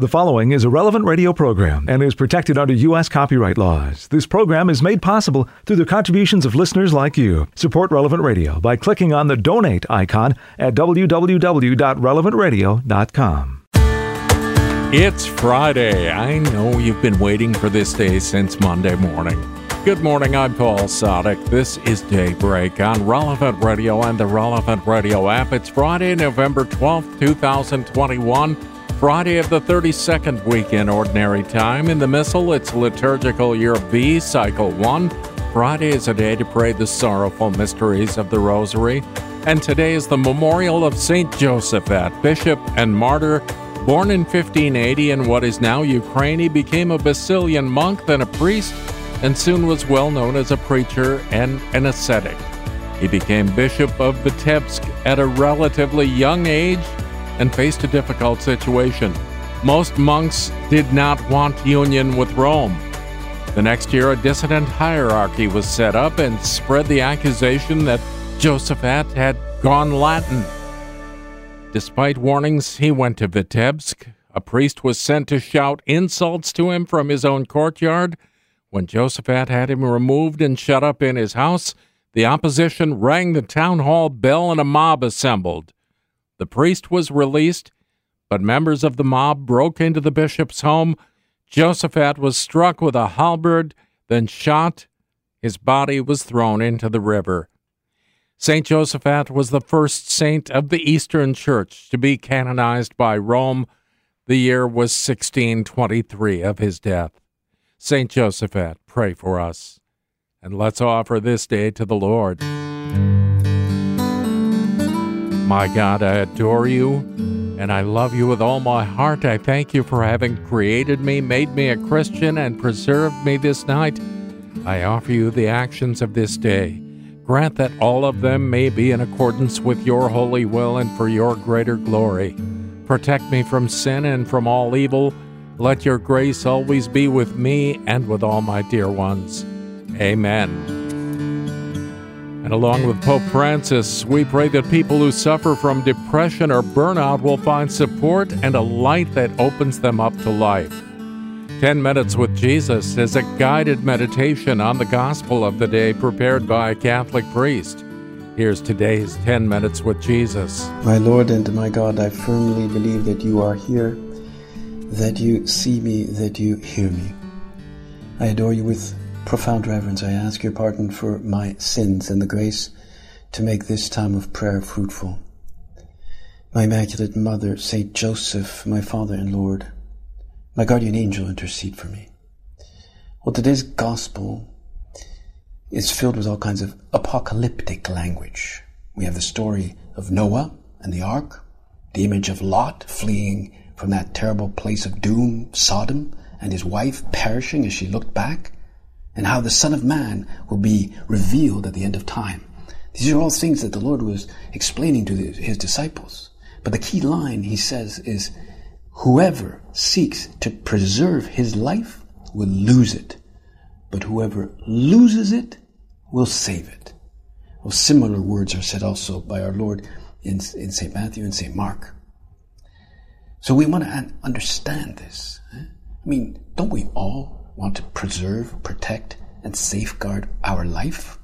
The following is a relevant radio program and is protected under U.S. copyright laws. This program is made possible through the contributions of listeners like you. Support Relevant Radio by clicking on the donate icon at www.relevantradio.com. It's Friday. I know you've been waiting for this day since Monday morning. Good morning, I'm Paul Sadek. This is Daybreak on Relevant Radio and the Relevant Radio app. It's Friday, November 12th, 2021. Friday of the 32nd week in Ordinary Time. In the Missal, it's Liturgical Year B, Cycle 1. Friday is a day to pray the sorrowful mysteries of the Rosary. And today is the memorial of St. Josaphat, bishop and martyr. Born in 1580 in what is now Ukraine, he became a Basilian monk, then a priest, and soon was well known as a preacher and an ascetic. He became Bishop of Vitebsk at a relatively young age and faced a difficult situation. Most monks did not want union with Rome. The next year, a dissident hierarchy was set up and spread the accusation that Josaphat had gone Latin. Despite warnings, he went to Vitebsk. A priest was sent to shout insults to him from his own courtyard. When Josaphat had him removed and shut up in his house, the opposition rang the town hall bell and a mob assembled. The priest was released, but members of the mob broke into the bishop's home. Josaphat was struck with a halberd, then shot. His body was thrown into the river. St. Josaphat was the first saint of the Eastern Church to be canonized by Rome. The year was 1623 of his death. St. Josaphat, pray for us. And let's offer this day to the Lord. My God, I adore you and I love you with all my heart. I thank you for having created me, made me a Christian, and preserved me this night. I offer you the actions of this day. Grant that all of them may be in accordance with your holy will and for your greater glory. Protect me from sin and from all evil. Let your grace always be with me and with all my dear ones. Amen. And along with Pope Francis, we pray that people who suffer from depression or burnout will find support and a light that opens them up to life. 10 Minutes with Jesus is a guided meditation on the gospel of the day prepared by a Catholic priest. Here's today's 10 Minutes with Jesus. My Lord and my God, I firmly believe that you are here, that you see me, that you hear me. I adore you with profound reverence, I ask your pardon for my sins and the grace to make this time of prayer fruitful. My Immaculate Mother, Saint Joseph, my Father and Lord, my guardian angel, intercede for me. Well, today's gospel is filled with all kinds of apocalyptic language. We have the story of Noah and the ark, the image of Lot fleeing from that terrible place of doom, Sodom, and his wife perishing as she looked back and how the Son of Man will be revealed at the end of time. These are all things that the Lord was explaining to his disciples. But the key line he says is, whoever seeks to preserve his life will lose it, but whoever loses it will save it. Well, similar words are said also by our Lord in, in St. Matthew and St. Mark. So we want to understand this. I mean, don't we all want to preserve, protect, and safeguard our life?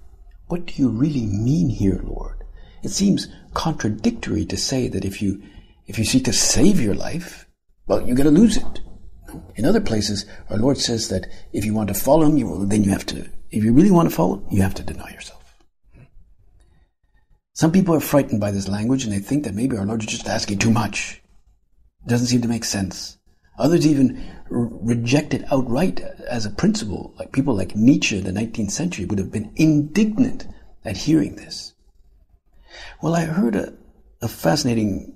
What do you really mean here, Lord? It seems contradictory to say that if you if you seek to save your life, well, you're going to lose it. In other places, our Lord says that if you want to follow Him, you, then you have to. If you really want to follow, you have to deny yourself. Some people are frightened by this language, and they think that maybe our Lord is just asking too much. It doesn't seem to make sense. Others even reject it outright as a principle. Like people like Nietzsche in the 19th century would have been indignant at hearing this. Well, I heard a, a fascinating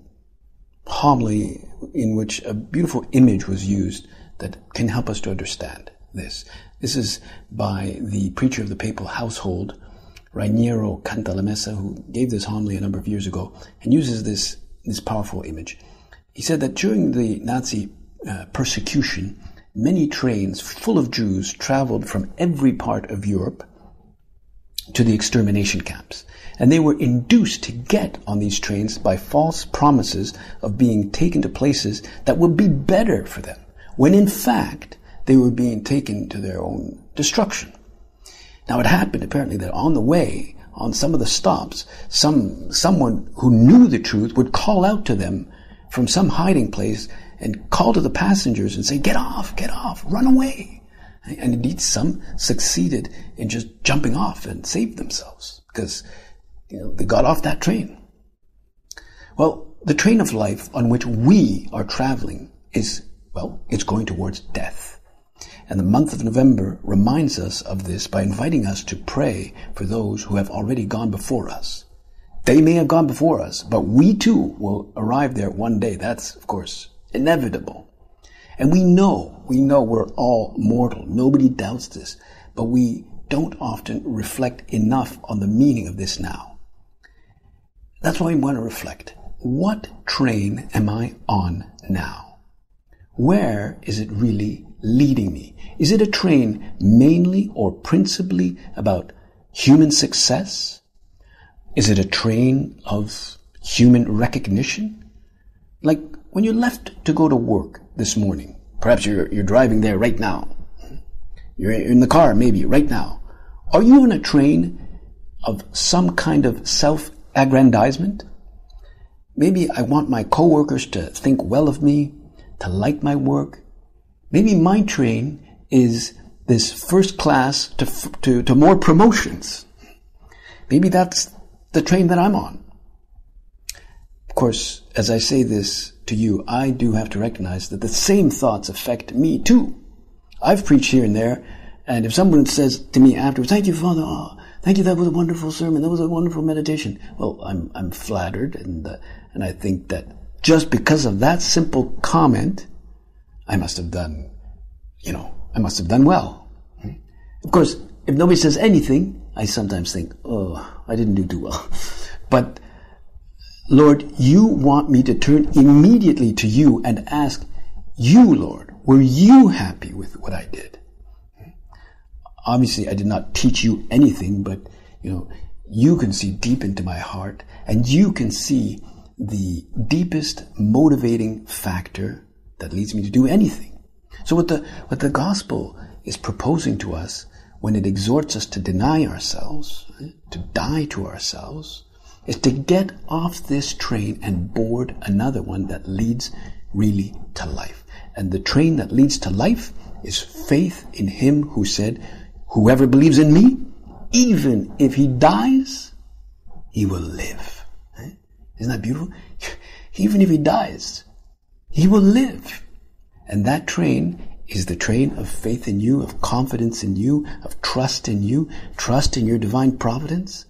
homily in which a beautiful image was used that can help us to understand this. This is by the preacher of the papal household, Raniero Cantalamessa, who gave this homily a number of years ago and uses this, this powerful image. He said that during the Nazi uh, persecution, many trains full of Jews traveled from every part of Europe to the extermination camps. And they were induced to get on these trains by false promises of being taken to places that would be better for them, when in fact they were being taken to their own destruction. Now it happened apparently that on the way, on some of the stops, some, someone who knew the truth would call out to them from some hiding place and call to the passengers and say, get off, get off, run away. And indeed some succeeded in just jumping off and saved themselves because you know, they got off that train. Well, the train of life on which we are traveling is, well, it's going towards death. And the month of November reminds us of this by inviting us to pray for those who have already gone before us. They may have gone before us, but we too will arrive there one day. That's, of course, inevitable. And we know, we know we're all mortal. Nobody doubts this, but we don't often reflect enough on the meaning of this now. That's why we want to reflect. What train am I on now? Where is it really leading me? Is it a train mainly or principally about human success? Is it a train of human recognition? Like when you left to go to work this morning, perhaps you're, you're driving there right now. You're in the car, maybe, right now. Are you in a train of some kind of self aggrandizement. Maybe I want my coworkers to think well of me, to like my work. Maybe my train is this first class to, to, to more promotions. Maybe that's the train that I'm on. Of course, as I say this to you, I do have to recognize that the same thoughts affect me too. I've preached here and there, and if someone says to me afterwards, thank you, Father, oh, Thank you. That was a wonderful sermon. That was a wonderful meditation. Well, I'm, I'm flattered and, uh, and I think that just because of that simple comment, I must have done, you know, I must have done well. Of course, if nobody says anything, I sometimes think, oh, I didn't do too well. But Lord, you want me to turn immediately to you and ask you, Lord, were you happy with what I did? obviously I did not teach you anything, but you know, you can see deep into my heart and you can see the deepest motivating factor that leads me to do anything. So what the, what the gospel is proposing to us when it exhorts us to deny ourselves, eh, to die to ourselves, is to get off this train and board another one that leads really to life. And the train that leads to life is faith in Him who said, Whoever believes in me, even if he dies, he will live. Eh? Isn't that beautiful? Even if he dies, he will live. And that train is the train of faith in you, of confidence in you, of trust in you, trust in your divine providence.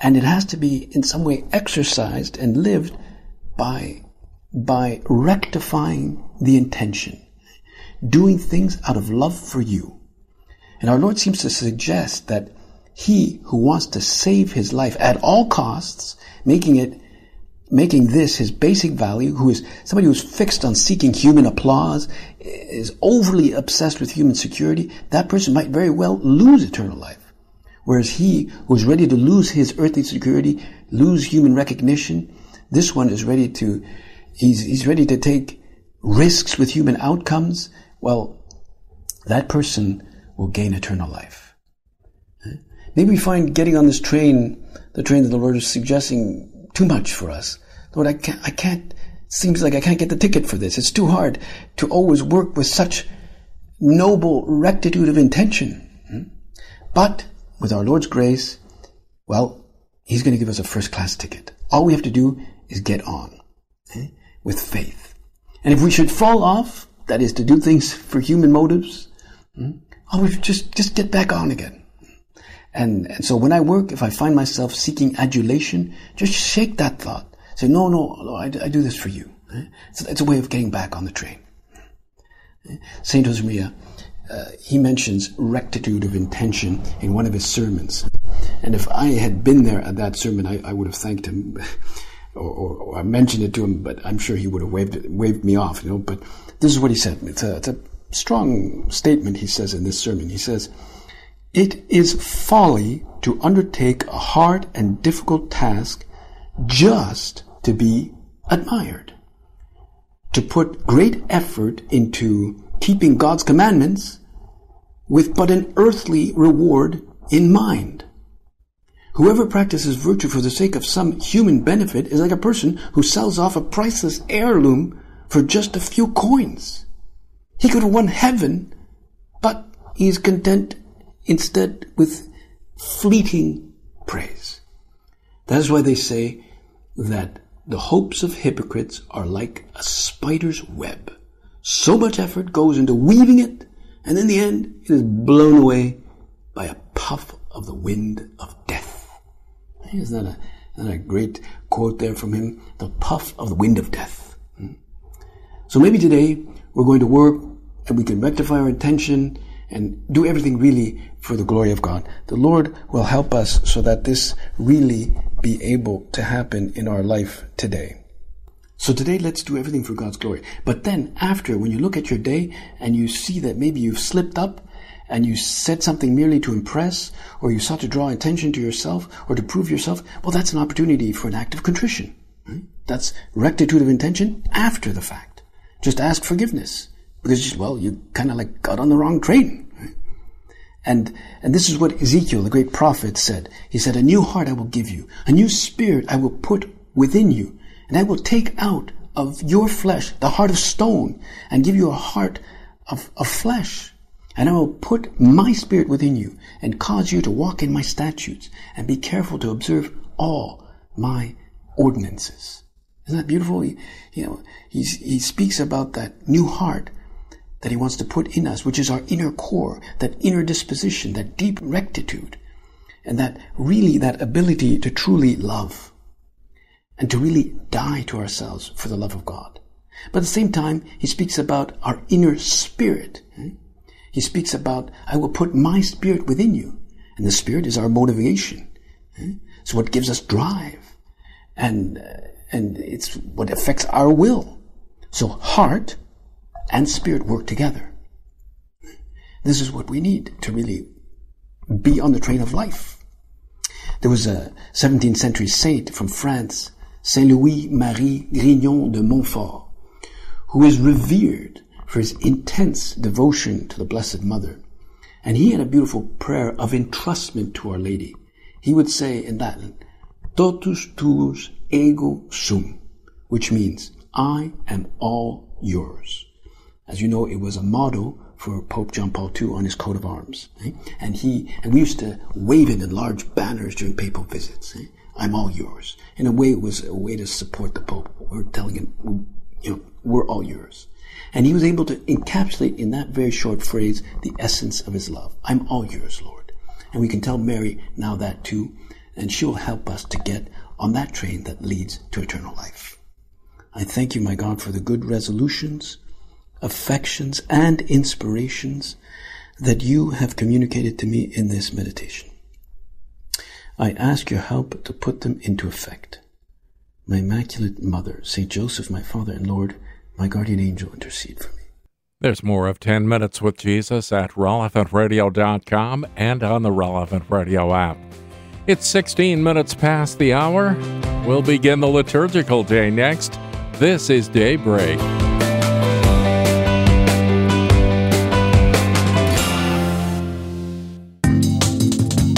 And it has to be in some way exercised and lived by, by rectifying the intention, doing things out of love for you, and our Lord seems to suggest that he who wants to save his life at all costs, making it, making this his basic value, who is somebody who's fixed on seeking human applause, is overly obsessed with human security, that person might very well lose eternal life. Whereas he who's ready to lose his earthly security, lose human recognition, this one is ready to, he's, he's ready to take risks with human outcomes. Well, that person will gain eternal life. Maybe we find getting on this train, the train that the Lord is suggesting, too much for us. Lord, I can't, I can't, seems like I can't get the ticket for this. It's too hard to always work with such noble rectitude of intention. Hmm? But with our Lord's grace, well, He's going to give us a first class ticket. All we have to do is get on eh, with faith. And if we should fall off, that is to do things for human motives, hmm, would just, just get back on again. And, and so when I work, if I find myself seeking adulation, just shake that thought. Say, no, no, I, I do this for you. It's, it's, a way of getting back on the train. Saint Josemaria, uh, he mentions rectitude of intention in one of his sermons. And if I had been there at that sermon, I, I would have thanked him or, or, or, I mentioned it to him, but I'm sure he would have waved, waved me off, you know. But this is what he said. It's a, it's a strong statement he says in this sermon. He says, It is folly to undertake a hard and difficult task just to be admired. To put great effort into keeping God's commandments with but an earthly reward in mind. Whoever practices virtue for the sake of some human benefit is like a person who sells off a priceless heirloom for just a few coins. He could have won heaven, but he is content instead with fleeting praise. That is why they say that the hopes of hypocrites are like a spider's web. So much effort goes into weaving it, and in the end, it is blown away by a puff of the wind of death. Isn't that a, isn't that a great quote there from him? The puff of the wind of death. Hmm. So maybe today we're going to work and we can rectify our intention and do everything really for the glory of God. The Lord will help us so that this really be able to happen in our life today. So today, let's do everything for God's glory. But then after, when you look at your day and you see that maybe you've slipped up and you said something merely to impress or you sought to draw attention to yourself or to prove yourself, well, that's an opportunity for an act of contrition. Hmm? That's rectitude of intention after the fact. Just ask forgiveness because well, you kind of like got on the wrong train. Hmm? And, and this is what Ezekiel, the great prophet said. He said, a new heart I will give you. A new spirit I will put within you. And I will take out of your flesh the heart of stone and give you a heart of, of flesh. And I will put my spirit within you and cause you to walk in my statutes and be careful to observe all my ordinances. Isn't that beautiful? He, you know, he speaks about that new heart that He wants to put in us, which is our inner core, that inner disposition, that deep rectitude, and that really that ability to truly love and to really die to ourselves for the love of God. But at the same time, He speaks about our inner spirit. Hmm? He speaks about, I will put my spirit within you. And the spirit is our motivation. Hmm? It's what gives us drive. And, uh, and it's what affects our will. So heart and spirit work together. This is what we need to really be on the train of life. There was a 17th century saint from France, Saint Louis Marie Grignion de Montfort, who is revered for his intense devotion to the Blessed Mother. And he had a beautiful prayer of entrustment to Our Lady. He would say in Latin, Totus tuus ego sum, which means, I am all yours. As you know, it was a motto for Pope John Paul II on his coat of arms. Eh? And he, and we used to wave it in large banners during papal visits. Eh? I'm all yours. In a way, it was a way to support the Pope. We're telling him, you know, we're all yours. And he was able to encapsulate in that very short phrase the essence of his love. I'm all yours, Lord. And we can tell Mary now that too, and she'll help us to get on that train that leads to eternal life. I thank you, my God, for the good resolutions affections, and inspirations that you have communicated to me in this meditation. I ask your help to put them into effect. My Immaculate Mother, Saint Joseph, my Father and Lord, my guardian angel, intercede for me. There's more of 10 Minutes with Jesus at relevantradio.com and on the Relevant Radio app. It's 16 minutes past the hour. We'll begin the liturgical day next. This is Daybreak.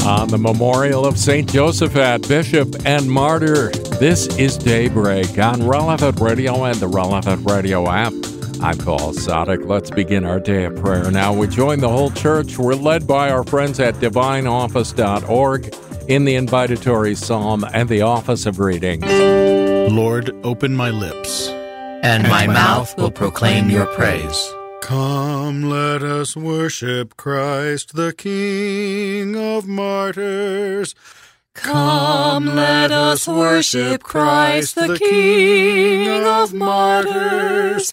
On the memorial of St. Josaphat, Bishop and Martyr. This is Daybreak on Relevant Radio and the Relevant Radio app. I'm Paul Sadek. Let's begin our day of prayer now. We join the whole church. We're led by our friends at divineoffice.org in the invitatory psalm and the office of readings. Lord, open my lips, and, and my, my mouth will proclaim your praise. Come, let us worship Christ, the King of martyrs. Come, let us worship Christ, the King of martyrs.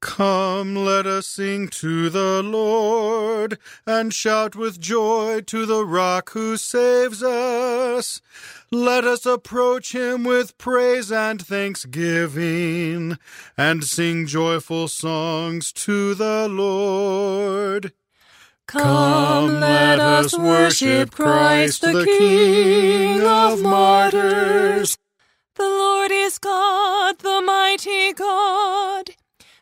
Come, let us sing to the Lord, and shout with joy to the rock who saves us. Let us approach him with praise and thanksgiving, and sing joyful songs to the Lord. Come, let us worship Christ, the King of martyrs. The Lord is God, the mighty God,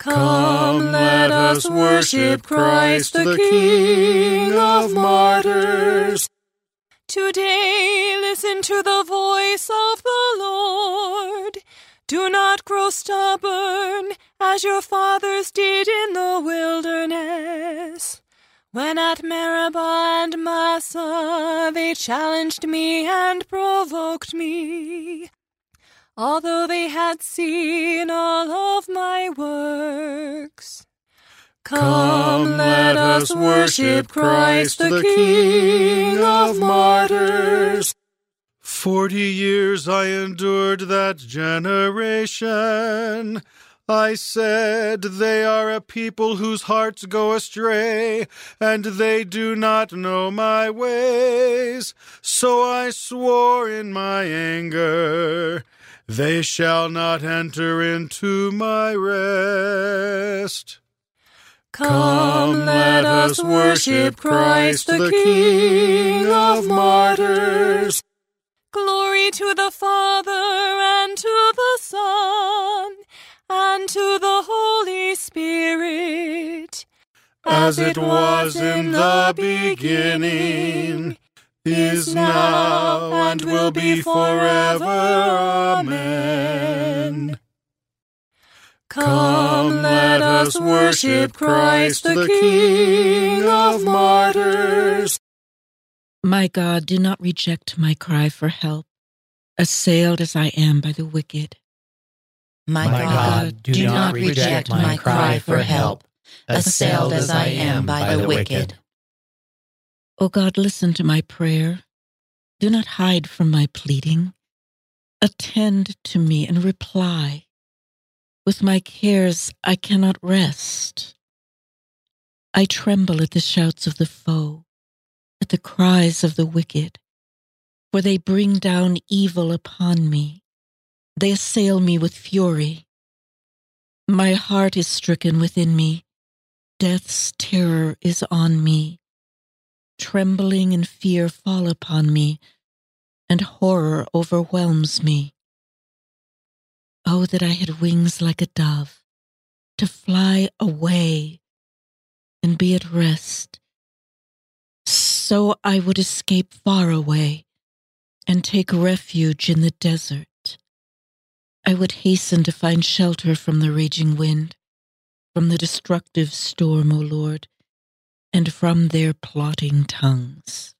Come, let us worship Christ, the King of martyrs. Today, listen to the voice of the Lord. Do not grow stubborn, as your fathers did in the wilderness. When at Meribah and Massah they challenged me and provoked me, although they had seen all of my works. Come, let us worship Christ, the King of martyrs. Forty years I endured that generation. I said, They are a people whose hearts go astray, and they do not know my ways. So I swore in my anger, They shall not enter into my rest. Come, let us worship Christ, the King of martyrs. Glory to the Father, and to the Son, and to the Holy Spirit. As it was in the beginning, is now, and will be forever. Amen. Come, let us worship Christ, the King of martyrs. My God, do not reject my cry for help, assailed as I am by the wicked. My, My God, God, do not reject my cry for help, assailed as I am by the wicked. O God, listen to my prayer. Do not hide from my pleading. Attend to me and reply. With my cares, I cannot rest. I tremble at the shouts of the foe, at the cries of the wicked, for they bring down evil upon me. They assail me with fury. My heart is stricken within me. Death's terror is on me. Trembling and fear fall upon me, and horror overwhelms me. Oh, that I had wings like a dove, to fly away and be at rest. So I would escape far away and take refuge in the desert. I would hasten to find shelter from the raging wind, from the destructive storm, O Lord, and from their plotting tongues.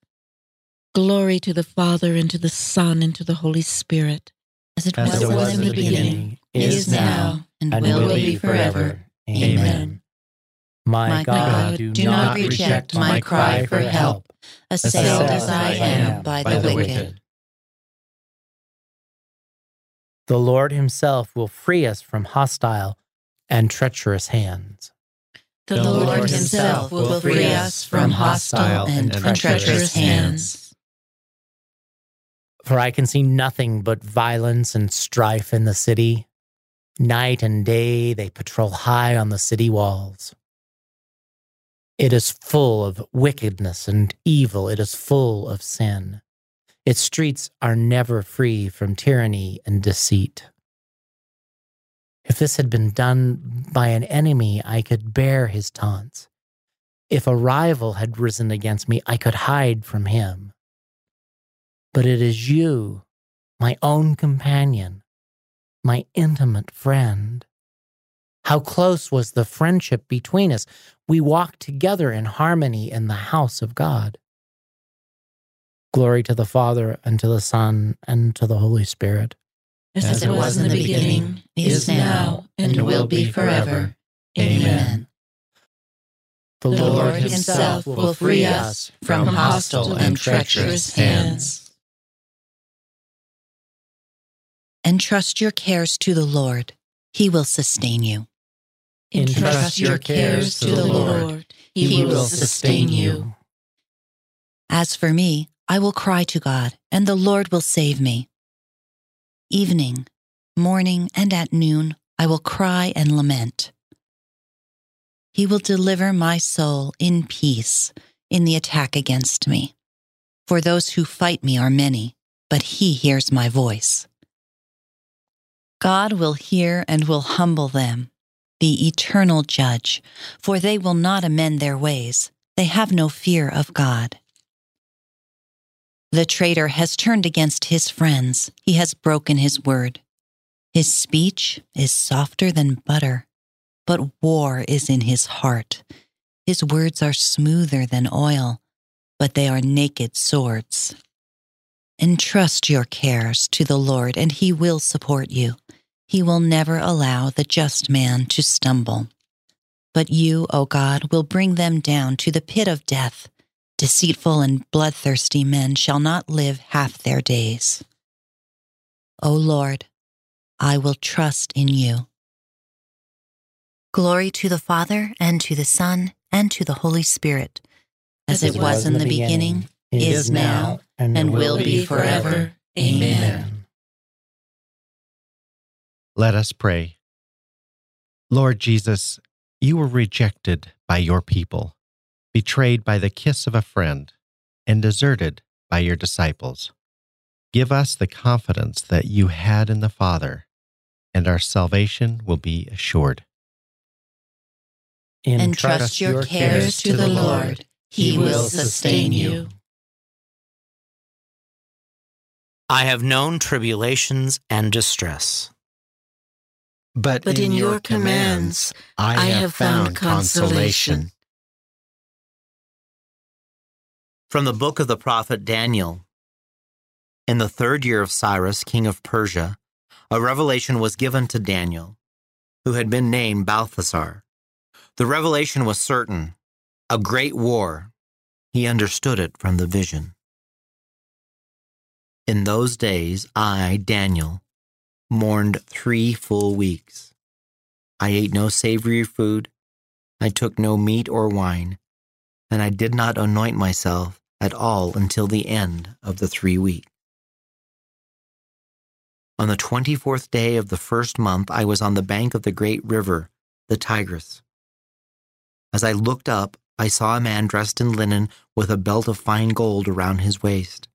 Glory to the Father, and to the Son, and to the Holy Spirit As it As was, it was in the beginning, is now, and will be forever. Amen. My God, do not reject my cry for help, assailed as I am by the wicked. The Lord Himself will free us from hostile and treacherous hands. The Lord Himself will free us from hostile and treacherous hands. For I can see nothing but violence and strife in the city. Night and day they patrol high on the city walls. It is full of wickedness and evil. It is full of sin. Its streets are never free from tyranny and deceit. If this had been done by an enemy, I could bear his taunts. If a rival had risen against me, I could hide from him. But it is you, my own companion, my intimate friend, How close was the friendship between us? We walked together in harmony in the house of God. Glory to the Father, and to the Son, and to the Holy Spirit. As, As it was in the beginning, is now, and will be forever. Amen. The Lord Himself will free us from hostile and treacherous hands. Entrust your cares to the Lord. He will sustain you. Entrust your cares to the Lord. He will sustain you. As for me, I will cry to God, and the Lord will save me. Evening, morning, and at noon, I will cry and lament. He will deliver my soul in peace in the attack against me. For those who fight me are many, but he hears my voice. God will hear and will humble them, the eternal judge, for they will not amend their ways. They have no fear of God. The traitor has turned against his friends. He has broken his word. His speech is softer than butter, but war is in his heart. His words are smoother than oil, but they are naked swords. Entrust your cares to the Lord, and he will support you. He will never allow the just man to stumble. But you, O God, will bring them down to the pit of death. Deceitful and bloodthirsty men shall not live half their days. O Lord, I will trust in you. Glory to the Father, and to the Son, and to the Holy Spirit, as, as it was in the beginning, beginning is now, and, and will be forever. Amen. Let us pray. Lord Jesus, you were rejected by your people betrayed by the kiss of a friend, and deserted by your disciples. Give us the confidence that you had in the Father, and our salvation will be assured. Entrust your cares to the Lord, He will sustain you. I have known tribulations and distress. But, but in, in, your commands, I have found consolation. From the book of the prophet Daniel. In the third year of Cyrus, king of Persia, a revelation was given to Daniel, who had been named Belteshazzar. The revelation was certain a great war. He understood it from the vision. In those days, I, Daniel, mourned three full weeks. I ate no savory food, I took no meat or wine, and I did not anoint myself at all until the end of the three weeks. On the 24th day of the first month, I was on the bank of the great river, the Tigris. As I looked up, I saw a man dressed in linen with a belt of fine gold around his waist.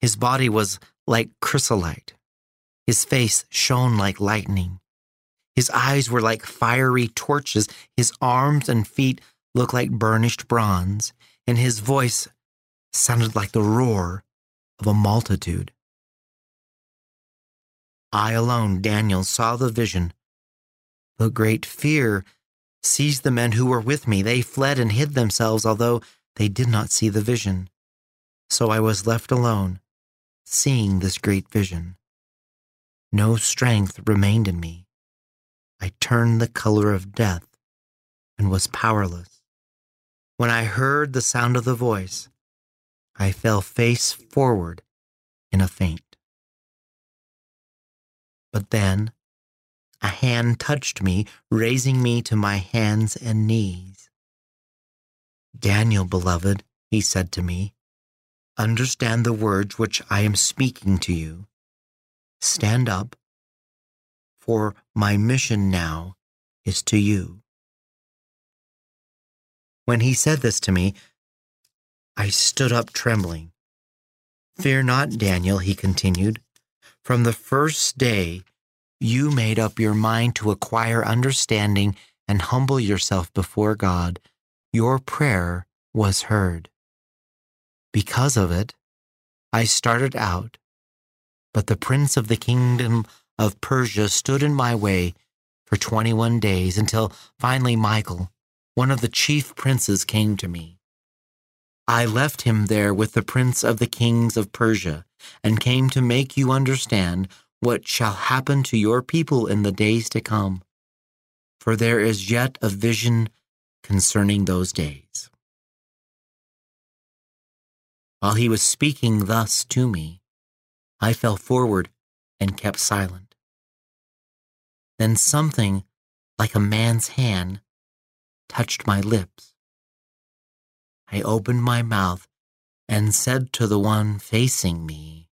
His body was like chrysolite. His face shone like lightning. His eyes were like fiery torches. His arms and feet looked like burnished bronze, and his voice sounded like the roar of a multitude. I alone, Daniel, saw the vision. But great fear seized the men who were with me. They fled and hid themselves, although they did not see the vision. So I was left alone, seeing this great vision. No strength remained in me. I turned the color of death and was powerless. When I heard the sound of the voice, I fell face forward in a faint. But then a hand touched me, raising me to my hands and knees. Daniel, beloved, he said to me, understand the words which I am speaking to you. Stand up, for my mission now is to you. When he said this to me, I stood up trembling. Fear not, Daniel, he continued. From the first day you made up your mind to acquire understanding and humble yourself before God, your prayer was heard. Because of it, I started out, but the prince of the kingdom of Persia stood in my way for 21 days until finally Michael, one of the chief princes, came to me. I left him there with the prince of the kings of Persia and came to make you understand what shall happen to your people in the days to come. For there is yet a vision concerning those days. While he was speaking thus to me, I fell forward and kept silent. Then something like a man's hand touched my lips. I opened my mouth and said to the one facing me,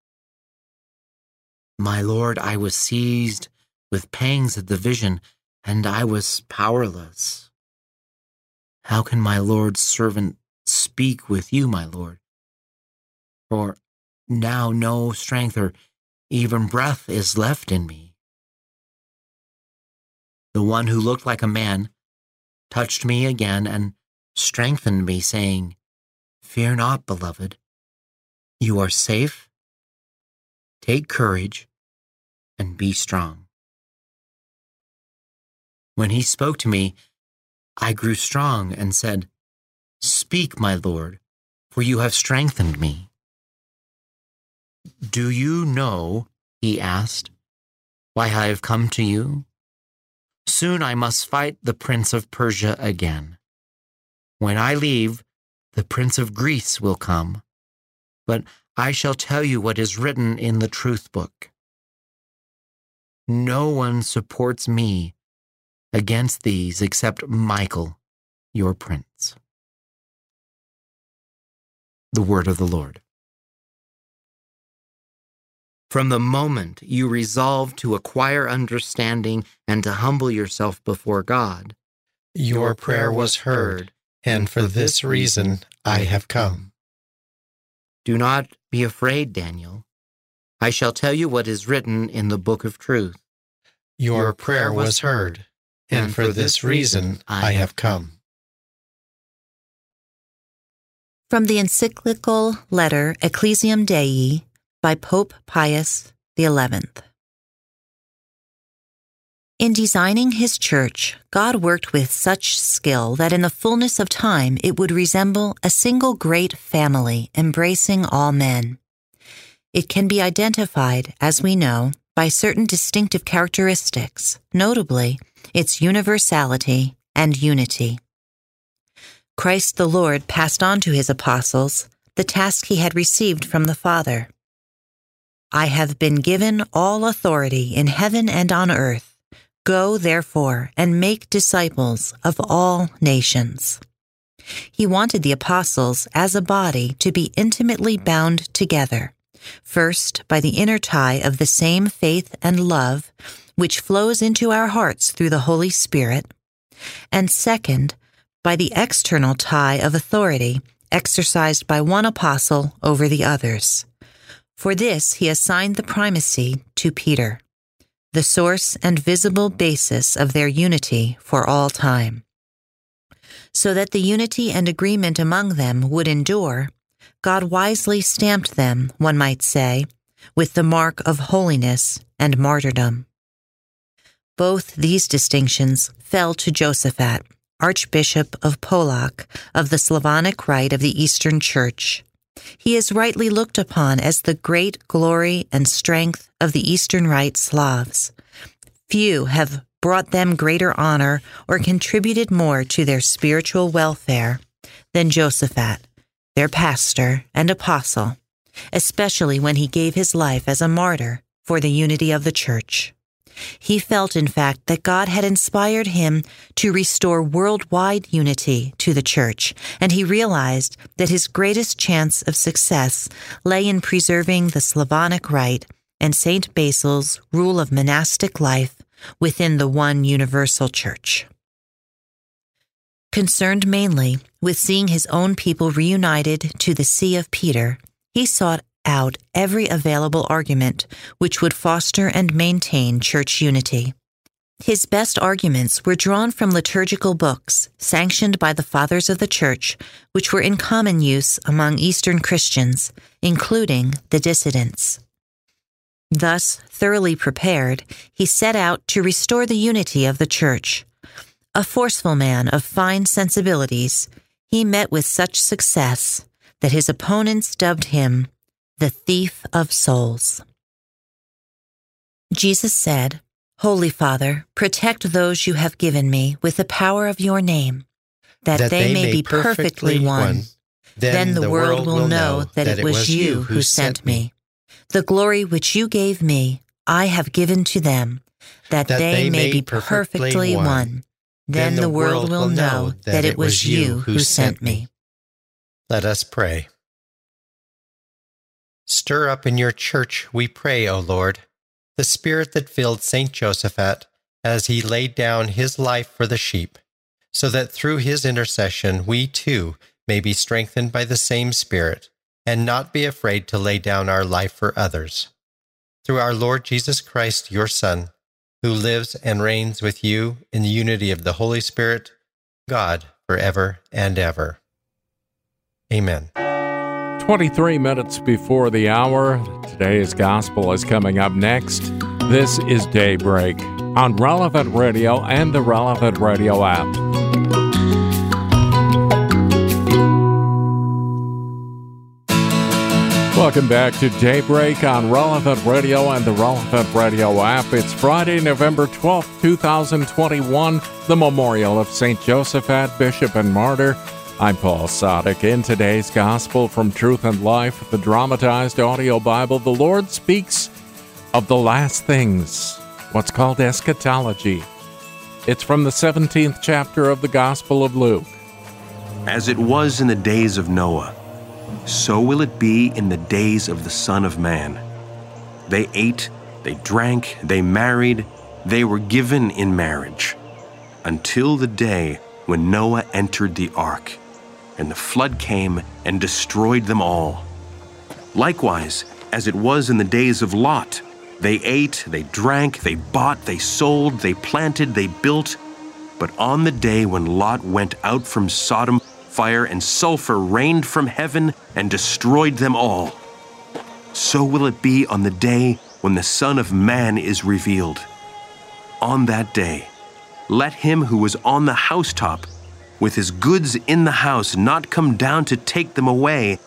My Lord, I was seized with pangs at the vision, and I was powerless. How can my Lord's servant speak with you, my Lord? For now no strength or even breath is left in me. The one who looked like a man touched me again and strengthened me, saying, Fear not, beloved. You are safe. Take courage and be strong. When he spoke to me, I grew strong and said, Speak, my Lord, for you have strengthened me. Do you know, he asked, why I have come to you? Soon I must fight the prince of Persia again. When I leave, the prince of Greece will come. But I shall tell you what is written in the truth book. No one supports me against these except Michael, your prince. The word of the Lord. From the moment you resolve to acquire understanding and to humble yourself before God, your prayer was heard, and for this reason I have come. Do not be afraid, Daniel. I shall tell you what is written in the book of truth. Your prayer was heard, and for this reason I have come. From the encyclical letter Ecclesiam Dei by Pope Pius XI. In designing his church, God worked with such skill that in the fullness of time it would resemble a single great family embracing all men. It can be identified, as we know, by certain distinctive characteristics, notably its universality and unity. Christ the Lord passed on to his apostles the task he had received from the Father. I have been given all authority in heaven and on earth. Go, therefore, and make disciples of all nations. He wanted the apostles as a body to be intimately bound together, first by the inner tie of the same faith and love which flows into our hearts through the Holy Spirit, and second, by the external tie of authority exercised by one apostle over the others. For this, he assigned the primacy to Peter, the source and visible basis of their unity for all time. So that the unity and agreement among them would endure, God wisely stamped them, one might say, with the mark of holiness and martyrdom. Both these distinctions fell to Josaphat, Archbishop of Polotsk of the Slavonic Rite of the Eastern Church, he is rightly looked upon as the great glory and strength of the Eastern Rite Slavs. Few have brought them greater honor or contributed more to their spiritual welfare than Josaphat, their pastor and apostle, especially when he gave his life as a martyr for the unity of the church. He felt, in fact, that God had inspired him to restore worldwide unity to the church, and he realized that his greatest chance of success lay in preserving the Slavonic rite and St. Basil's rule of monastic life within the one universal church. Concerned mainly with seeing his own people reunited to the See of Peter, he sought out every available argument which would foster and maintain church unity. His best arguments were drawn from liturgical books sanctioned by the Fathers of the Church, which were in common use among Eastern Christians, including the Dissidents. Thus, thoroughly prepared, he set out to restore the unity of the church. A forceful man of fine sensibilities, he met with such success that his opponents dubbed him the thief of souls. Jesus said, Holy Father, protect those you have given me with the power of your name, that, that they, they, may be perfectly one. Then, then the world will know that it was you who sent me. The glory which you gave me, I have given to them, that, that they, they, may be perfectly one. one. Then, then the world will know that it was you who sent me. Let us pray. Stir up in your church, we pray, O Lord, the spirit that filled Saint Josaphat as he laid down his life for the sheep, so that through his intercession we too may be strengthened by the same Spirit and not be afraid to lay down our life for others. Through our Lord Jesus Christ, your Son, who lives and reigns with you in the unity of the Holy Spirit, God, forever and ever. Amen. 23 minutes before the hour, today's gospel is coming up next. This is Daybreak on Relevant Radio and the Relevant Radio app. Welcome back to Daybreak on Relevant Radio and the Relevant Radio app. It's Friday, November 12th, 2021, the memorial of St. Josaphat, Bishop and Martyr. I'm Paul Sadek. In today's Gospel from Truth and Life, the dramatized audio Bible, the Lord speaks of the last things, what's called eschatology. It's from the 17th chapter of the Gospel of Luke. As it was in the days of Noah, so will it be in the days of the Son of Man. They ate, they drank, they married, they were given in marriage, until the day when Noah entered the ark, and the flood came and destroyed them all. Likewise, as it was in the days of Lot, they ate, they drank, they bought, they sold, they planted, they built. But on the day when Lot went out from Sodom, fire and sulfur rained from heaven and destroyed them all. So will it be on the day when the Son of Man is revealed. On that day, let him who was on the housetop with his goods in the house not come down to take them away,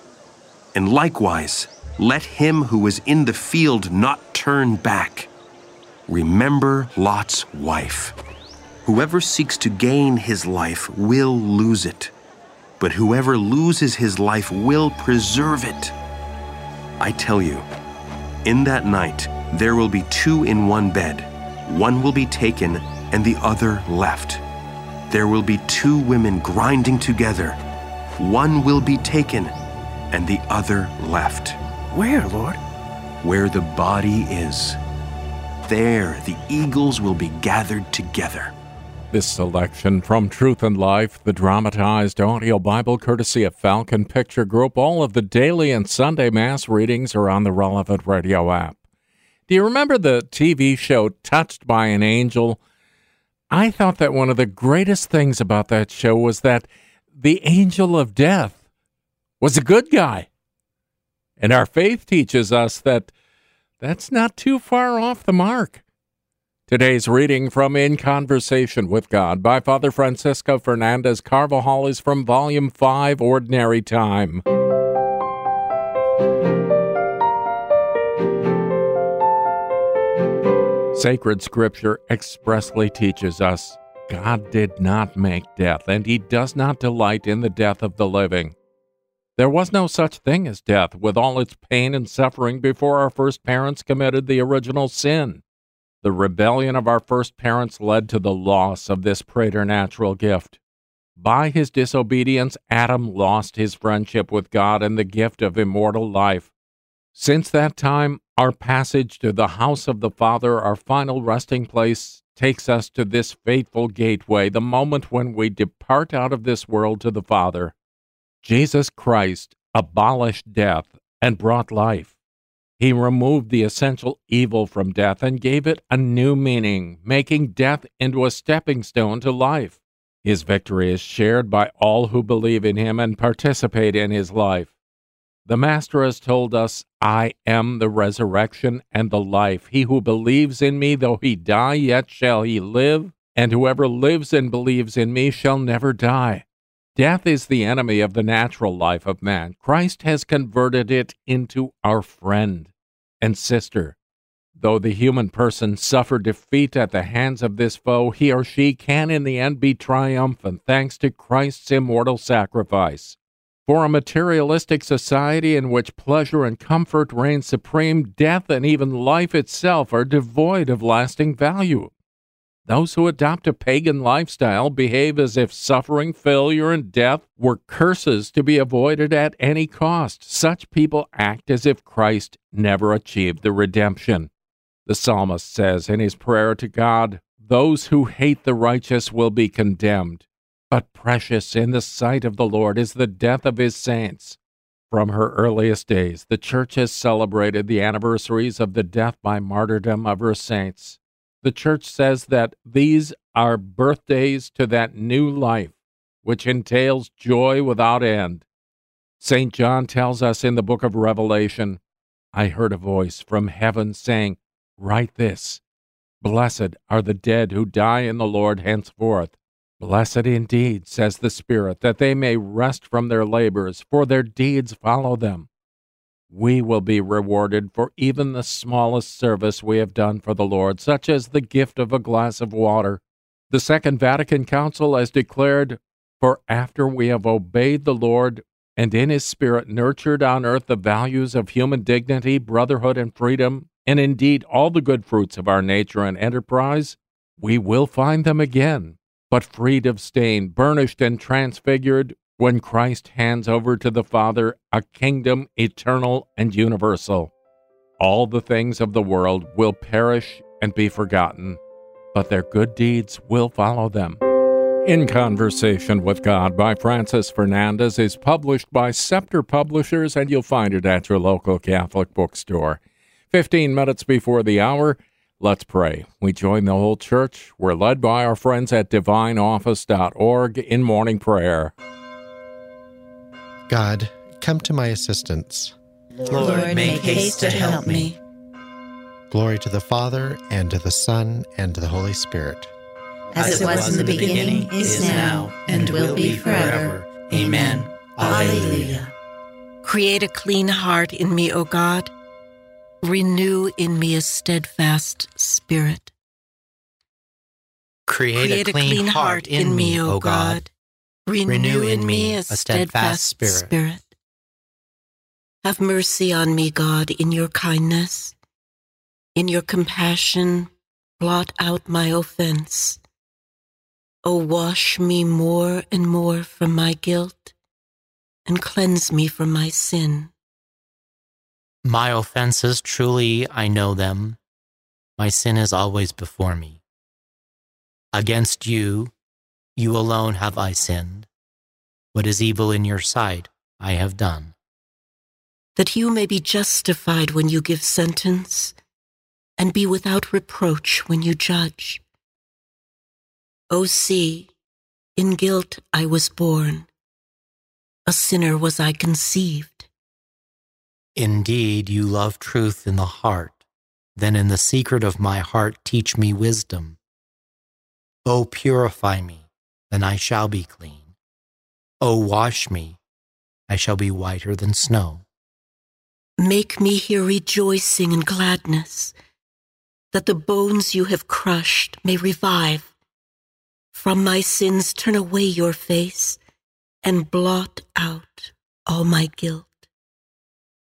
and likewise, let him who is in the field not turn back. Remember Lot's wife. Whoever seeks to gain his life will lose it but whoever loses his life will preserve it. I tell you, in that night there will be two in one bed, one will be taken and the other left. There will be two women grinding together, one will be taken and the other left. Where, Lord? Where the body is. There the eagles will be gathered together. This selection from Truth and Life, the dramatized audio Bible courtesy of Falcon Picture Group. All of the daily and Sunday Mass readings are on the relevant radio app. Do you remember the TV show Touched by an Angel? I thought that one of the greatest things about that show was that the angel of death was a good guy. And our faith teaches us that that's not too far off the mark. Today's reading from In Conversation with God by Father Francisco Fernandez Carvajal is from Volume 5, Ordinary Time. Sacred Scripture expressly teaches us God did not make death, and He does not delight in the death of the living. There was no such thing as death, with all its pain and suffering, before our first parents committed the original sin. The rebellion of our first parents led to the loss of this preternatural gift. By his disobedience, Adam lost his friendship with God and the gift of immortal life. Since that time, our passage to the house of the Father, our final resting place, takes us to this fateful gateway, the moment when we depart out of this world to the Father. Jesus Christ abolished death and brought life. He removed the essential evil from death and gave it a new meaning, making death into a stepping stone to life. His victory is shared by all who believe in him and participate in his life. The Master has told us, I am the resurrection and the life. He who believes in me, though he die, yet shall he live, and whoever lives and believes in me shall never die. Death is the enemy of the natural life of man. Christ has converted it into our friend and sister. Though the human person suffer defeat at the hands of this foe, he or she can in the end be triumphant thanks to Christ's immortal sacrifice. For a materialistic society in which pleasure and comfort reign supreme, death and even life itself are devoid of lasting value. Those who adopt a pagan lifestyle behave as if suffering, failure, and death were curses to be avoided at any cost. Such people act as if Christ never achieved the redemption. The psalmist says in his prayer to God, Those who hate the righteous will be condemned. But precious in the sight of the Lord is the death of his saints. From her earliest days, the Church has celebrated the anniversaries of the death by martyrdom of her saints. The Church says that these are birthdays to that new life, which entails joy without end. St. John tells us in the book of Revelation I heard a voice from heaven saying, Write this Blessed are the dead who die in the Lord henceforth. Blessed indeed, says the Spirit, that they may rest from their labors, for their deeds follow them. We will be rewarded for even the smallest service we have done for the Lord, such as the gift of a glass of water. The Second Vatican Council has declared, For after we have obeyed the Lord and in His Spirit nurtured on earth the values of human dignity, brotherhood, and freedom, and indeed all the good fruits of our nature and enterprise, we will find them again but freed of stain, burnished and transfigured, when Christ hands over to the Father a kingdom eternal and universal. All the things of the world will perish and be forgotten, but their good deeds will follow them. In Conversation with God by Francis Fernandez is published by Scepter Publishers, and you'll find it at your local Catholic bookstore. 15 minutes before the hour, Let's pray. We join the whole church. We're led by our friends at divineoffice.org in morning prayer. God, come to my assistance. Lord, make haste to help me. Glory to the Father, and to the Son, and to the Holy Spirit. As it was in the beginning, is now, and will be forever. Amen. Alleluia. Create a clean heart in me, O God Renew in me a steadfast spirit. Create, Create a, clean a, clean heart in me, O God. Renew, Renew in me a steadfast spirit. spirit. Have mercy on me, God, in your kindness. In your compassion, blot out my offense. O wash me more and more from my guilt, and cleanse me from my sin. My offenses, truly I know them. My sin is always before me. Against you, you alone have I sinned. What is evil in your sight, I have done. That you may be justified when you give sentence, and be without reproach when you judge. O see, in guilt I was born, a sinner was I conceived. Indeed, you love truth in the heart. Then in the secret of my heart, teach me wisdom. O purify me, then I shall be clean. O wash me, I shall be whiter than snow. Make me hear rejoicing and gladness, that the bones you have crushed may revive. From my sins turn away your face and blot out all my guilt.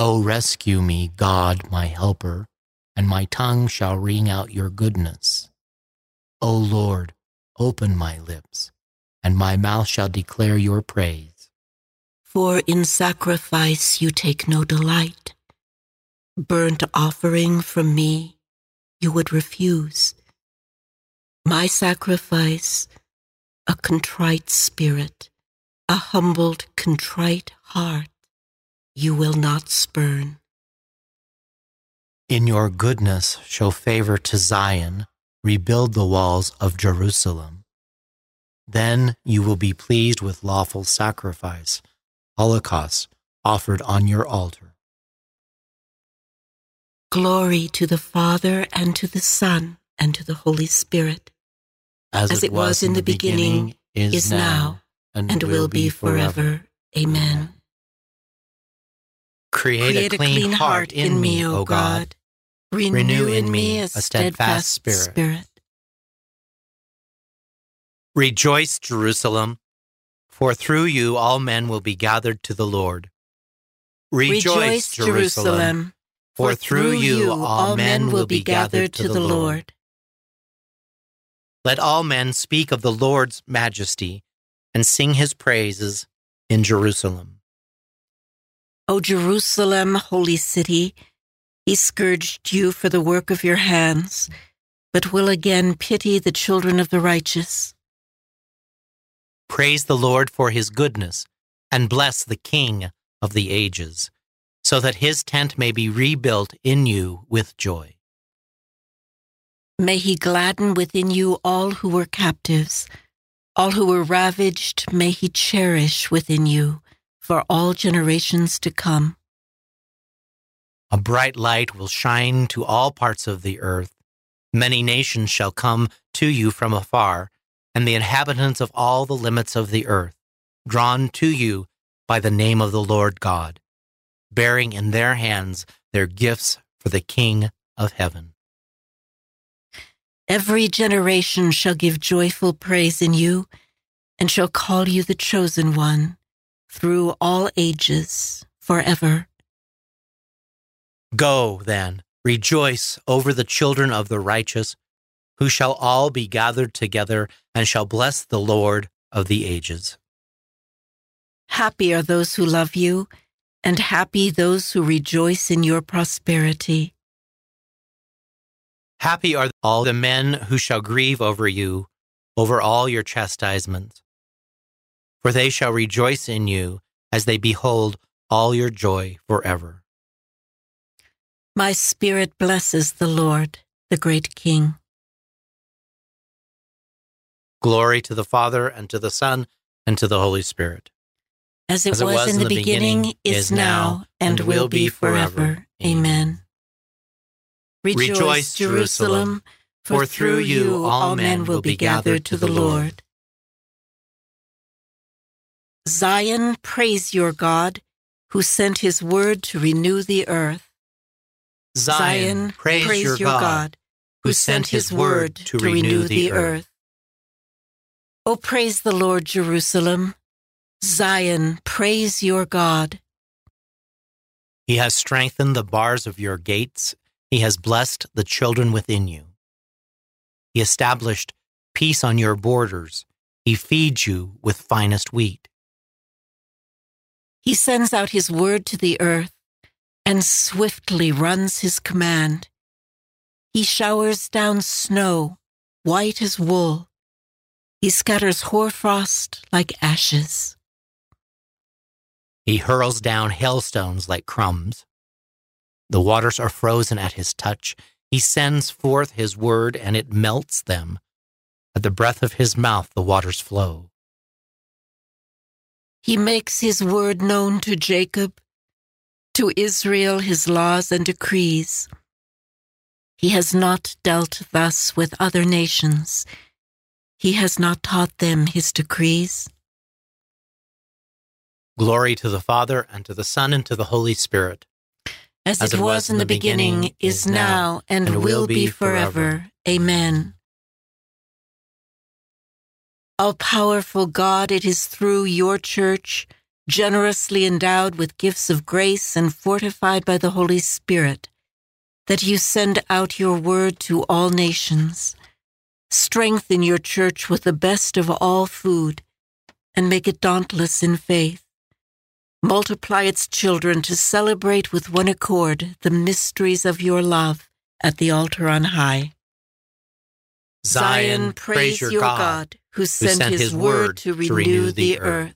O rescue me, God, my helper, and my tongue shall ring out your goodness. O Lord, open my lips, and my mouth shall declare your praise. For in sacrifice you take no delight, burnt offering from me you would refuse. My sacrifice, a contrite spirit, a humbled, contrite heart, you will not spurn. In your goodness, show favor to Zion, rebuild the walls of Jerusalem. Then you will be pleased with lawful sacrifice, holocaust offered on your altar. Glory to the Father, and to the Son, and to the Holy Spirit. As, As it, was, was in the beginning, beginning is, now, and, and will be forever. Amen. Create, Create a, clean a clean heart in me, O God. Renew, Renew in me a steadfast spirit. spirit. Rejoice, Jerusalem, for through you all men will be gathered to the Lord. Rejoice, Rejoice Jerusalem, for through you all men will be gathered to the Lord. Let all men speak of the Lord's majesty and sing his praises in Jerusalem. O Jerusalem, holy city, he scourged you for the work of your hands, but will again pity the children of the righteous. Praise the Lord for his goodness, and bless the King of the ages, so that his tent may be rebuilt in you with joy. May he gladden within you all who were captives, all who were ravaged, may he cherish within you for all generations to come. A bright light will shine to all parts of the earth. Many nations shall come to you from afar, and the inhabitants of all the limits of the earth, drawn to you by the name of the Lord God, bearing in their hands their gifts for the King of heaven. Every generation shall give joyful praise in you, and shall call you the chosen one through all ages, forever. Go, then, rejoice over the children of the righteous, who shall all be gathered together and shall bless the Lord of the ages. Happy are those who love you, and happy those who rejoice in your prosperity. Happy are all the men who shall grieve over you, over all your chastisements. For they shall rejoice in you as they behold all your joy forever. My spirit blesses the Lord, the great King. Glory to the Father, and to the Son, and to the Holy Spirit. As it, As it was, was, in the, the beginning, beginning, is now, and, and will be forever. Amen. Rejoice, Rejoice, Jerusalem, for through you all men will be gathered to the Lord. Zion, praise your God, who sent his word to renew the earth. Zion, praise, praise your, your God, God, who sent his word to, to renew the earth. O oh, praise the Lord, Jerusalem. Zion, praise your God. He has strengthened the bars of your gates. He has blessed the children within you. He established peace on your borders. He feeds you with finest wheat. He sends out his word to the earth and swiftly runs his command. He showers down snow, white as wool. He scatters hoarfrost like ashes. He hurls down hailstones like crumbs. The waters are frozen at his touch. He sends forth his word, and it melts them. At the breath of his mouth, the waters flow. He makes his word known to Jacob to Israel his laws and decrees. He has not dealt thus with other nations. He has not taught them his decrees. Glory to the Father, and to the Son, and to the Holy Spirit. As, As it, was, was in the beginning, beginning is now, and, and will be forever. forever. Amen. All powerful God, it is through your church generously endowed with gifts of grace and fortified by the Holy Spirit, that you send out your word to all nations. Strengthen your church with the best of all food, and make it dauntless in faith. Multiply its children to celebrate with one accord the mysteries of your love at the altar on high. Zion, praise your God, who sent his word to renew the earth.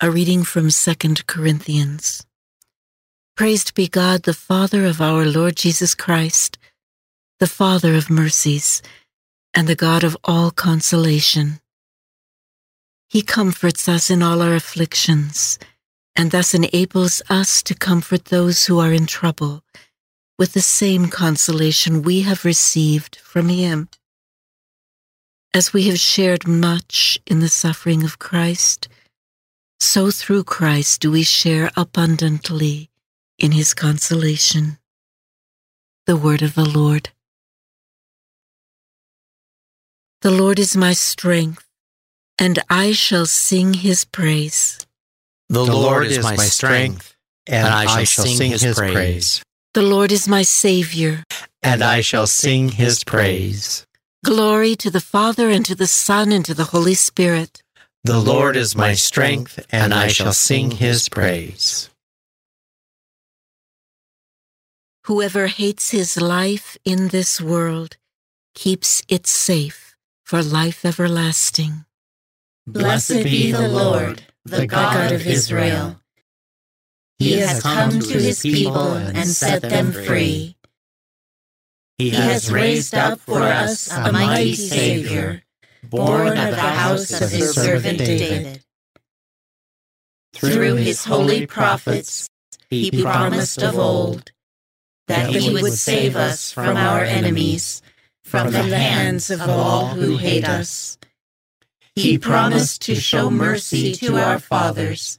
A reading from 2 Corinthians. Praised be God, the Father of our Lord Jesus Christ, the Father of mercies, and the God of all consolation. He comforts us in all our afflictions, and thus enables us to comfort those who are in trouble with the same consolation we have received from Him. As we have shared much in the suffering of Christ, so through Christ do we share abundantly in His consolation. The Word of the Lord. The Lord is my strength, and I shall sing his praise. The, the Lord is my strength, and I shall sing his praise. The Lord is my Savior, and I shall sing his praise. Glory to the Father, and to the Son, and to the Holy Spirit. The Lord is my strength, and I shall sing his praise. Whoever hates his life in this world keeps it safe for life everlasting. Blessed be the Lord, the God of Israel. He has come to his people and set them free. He has raised up for us a mighty Savior, born of the house of his servant David. Through his holy prophets, he promised of old that he would save us from our enemies from the hands of all who hate us. He promised to show mercy to our fathers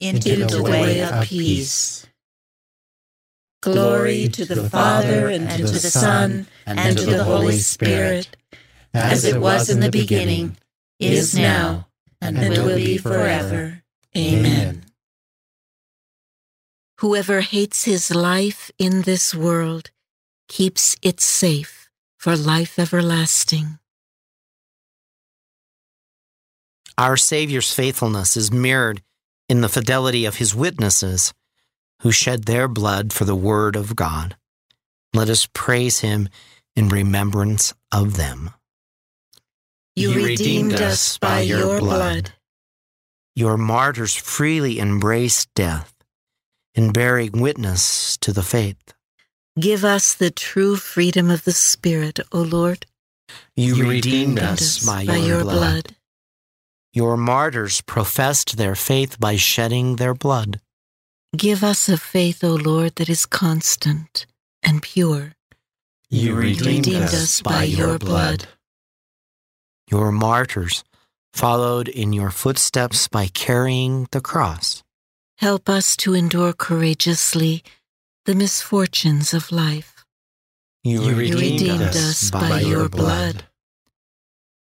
into the way of peace. Glory to the Father, and to the Son, and to the Holy Spirit, as it was in the beginning, is now, and will be forever. Amen. Whoever hates his life in this world keeps it safe for life everlasting. Our Savior's faithfulness is mirrored in the fidelity of his witnesses who shed their blood for the Word of God. Let us praise him in remembrance of them. You, you redeemed us by your blood. Your martyrs freely embraced death in bearing witness to the faith. Give us the true freedom of the Spirit, O Lord. You, you redeemed, redeemed us by, by your, your blood. blood. Your martyrs professed their faith by shedding their blood. Give us a faith, O Lord, that is constant and pure. You redeemed, redeemed us by your blood. Your martyrs followed in your footsteps by carrying the cross. Help us to endure courageously the misfortunes of life. You, you redeemed, redeemed, us by, by your blood.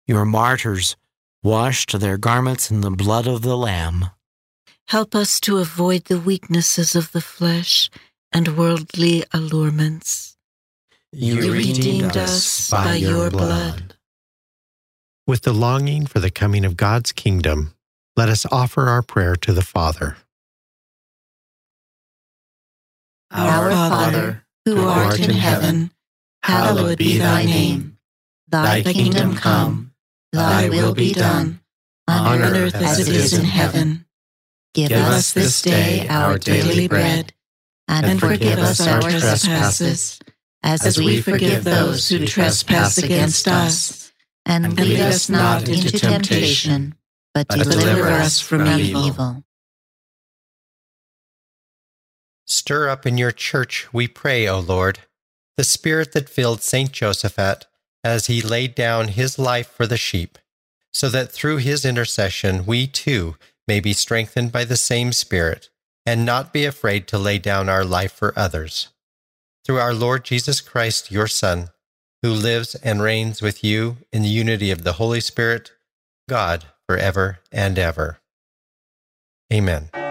Your martyrs washed their garments in the blood of the Lamb. Help us to avoid the weaknesses of the flesh and worldly allurements. You, you redeemed, redeemed us by, by your blood. blood. With the longing for the coming of God's kingdom, let us offer our prayer to the Father. Our Father, who art in heaven, hallowed be thy name. Thy kingdom come, thy will be done, on earth as it is in heaven. Give, Give us this day our daily bread, and, and forgive us our trespasses, as, as we forgive those who trespass against us. And lead us not into temptation, but deliver us from evil. Stir up in your church, we pray, O Lord, the spirit that filled Saint Josaphat as he laid down his life for the sheep, so that through his intercession we too may be strengthened by the same Spirit, and not be afraid to lay down our life for others. Through our Lord Jesus Christ, your Son, who lives and reigns with you in the unity of the Holy Spirit, God, forever and ever. Amen.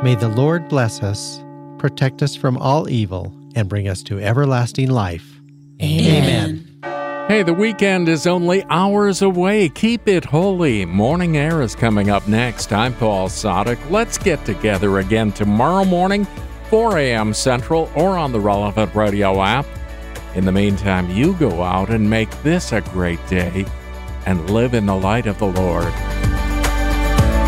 May the Lord bless us, protect us from all evil, and bring us to everlasting life. Amen. Hey, the weekend is only hours away. Keep it holy. Morning Air is coming up next. I'm Paul Sadek. Let's get together again tomorrow morning, 4 a.m. Central, or on the relevant radio app. In the meantime, you go out and make this a great day and live in the light of the Lord.